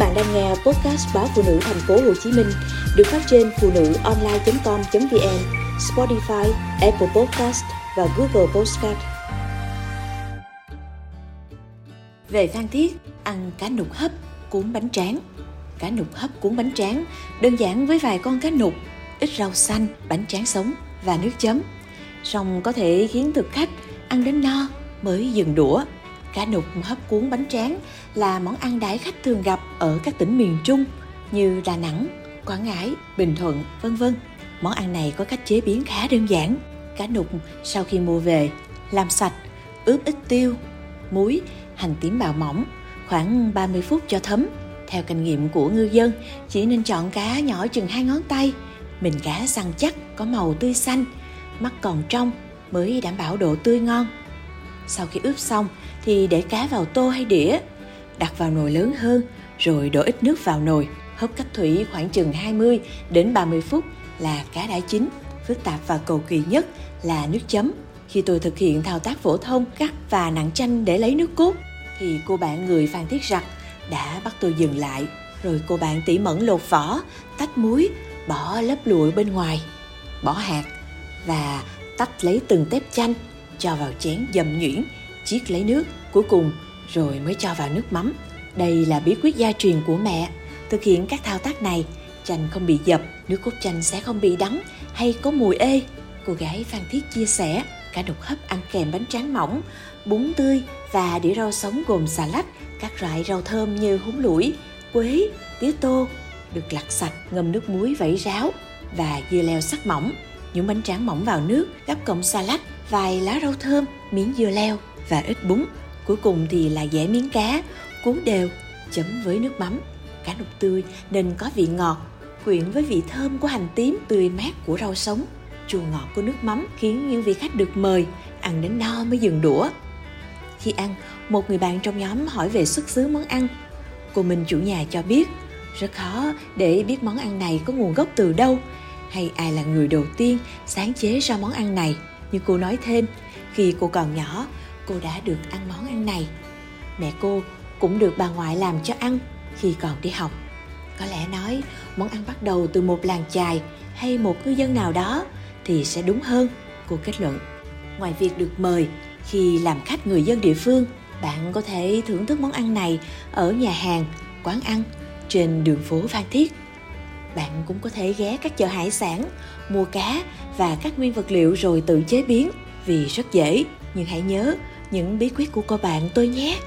bạn đang nghe podcast báo phụ nữ thành phố Hồ Chí Minh được phát trên phụ nữ online.com.vn, Spotify, Apple Podcast và Google Podcast. Về Phan Thiết, ăn cá nục hấp, cuốn bánh tráng. Cá nục hấp cuốn bánh tráng đơn giản với vài con cá nục, ít rau xanh, bánh tráng sống và nước chấm. Song có thể khiến thực khách ăn đến no mới dừng đũa. Cá nục hấp cuốn bánh tráng là món ăn đái khách thường gặp ở các tỉnh miền Trung như Đà Nẵng, Quảng Ngãi, Bình Thuận, vân vân. Món ăn này có cách chế biến khá đơn giản. Cá nục sau khi mua về, làm sạch, ướp ít tiêu, muối, hành tím bào mỏng, khoảng 30 phút cho thấm. Theo kinh nghiệm của ngư dân, chỉ nên chọn cá nhỏ chừng hai ngón tay, mình cá săn chắc, có màu tươi xanh, mắt còn trong mới đảm bảo độ tươi ngon. Sau khi ướp xong thì để cá vào tô hay đĩa, đặt vào nồi lớn hơn rồi đổ ít nước vào nồi, hấp cách thủy khoảng chừng 20 đến 30 phút là cá đã chín. Phức tạp và cầu kỳ nhất là nước chấm. Khi tôi thực hiện thao tác phổ thông cắt và nặng chanh để lấy nước cốt thì cô bạn người Phan Thiết Rặc đã bắt tôi dừng lại rồi cô bạn tỉ mẩn lột vỏ, tách muối, bỏ lớp lụa bên ngoài, bỏ hạt và tách lấy từng tép chanh cho vào chén dầm nhuyễn, chiết lấy nước, cuối cùng rồi mới cho vào nước mắm. Đây là bí quyết gia truyền của mẹ. Thực hiện các thao tác này, chanh không bị dập, nước cốt chanh sẽ không bị đắng hay có mùi ê. Cô gái phan thiết chia sẻ, cả đục hấp ăn kèm bánh tráng mỏng, bún tươi và đĩa rau sống gồm xà lách các loại rau thơm như húng lủi, quế, tía tô, được lặt sạch, ngâm nước muối vẩy ráo và dưa leo sắc mỏng nhúng bánh tráng mỏng vào nước, gắp cọng salad, vài lá rau thơm, miếng dưa leo và ít bún. Cuối cùng thì là dẻ miếng cá, cuốn đều, chấm với nước mắm. Cá nục tươi nên có vị ngọt, quyện với vị thơm của hành tím tươi mát của rau sống. Chua ngọt của nước mắm khiến những vị khách được mời, ăn đến no mới dừng đũa. Khi ăn, một người bạn trong nhóm hỏi về xuất xứ món ăn. Cô mình chủ nhà cho biết, rất khó để biết món ăn này có nguồn gốc từ đâu hay ai là người đầu tiên sáng chế ra món ăn này? Như cô nói thêm, khi cô còn nhỏ, cô đã được ăn món ăn này. Mẹ cô cũng được bà ngoại làm cho ăn khi còn đi học. Có lẽ nói món ăn bắt đầu từ một làng chài hay một cư dân nào đó thì sẽ đúng hơn, cô kết luận. Ngoài việc được mời khi làm khách người dân địa phương, bạn có thể thưởng thức món ăn này ở nhà hàng, quán ăn, trên đường phố phan thiết bạn cũng có thể ghé các chợ hải sản, mua cá và các nguyên vật liệu rồi tự chế biến. Vì rất dễ, nhưng hãy nhớ những bí quyết của cô bạn tôi nhé.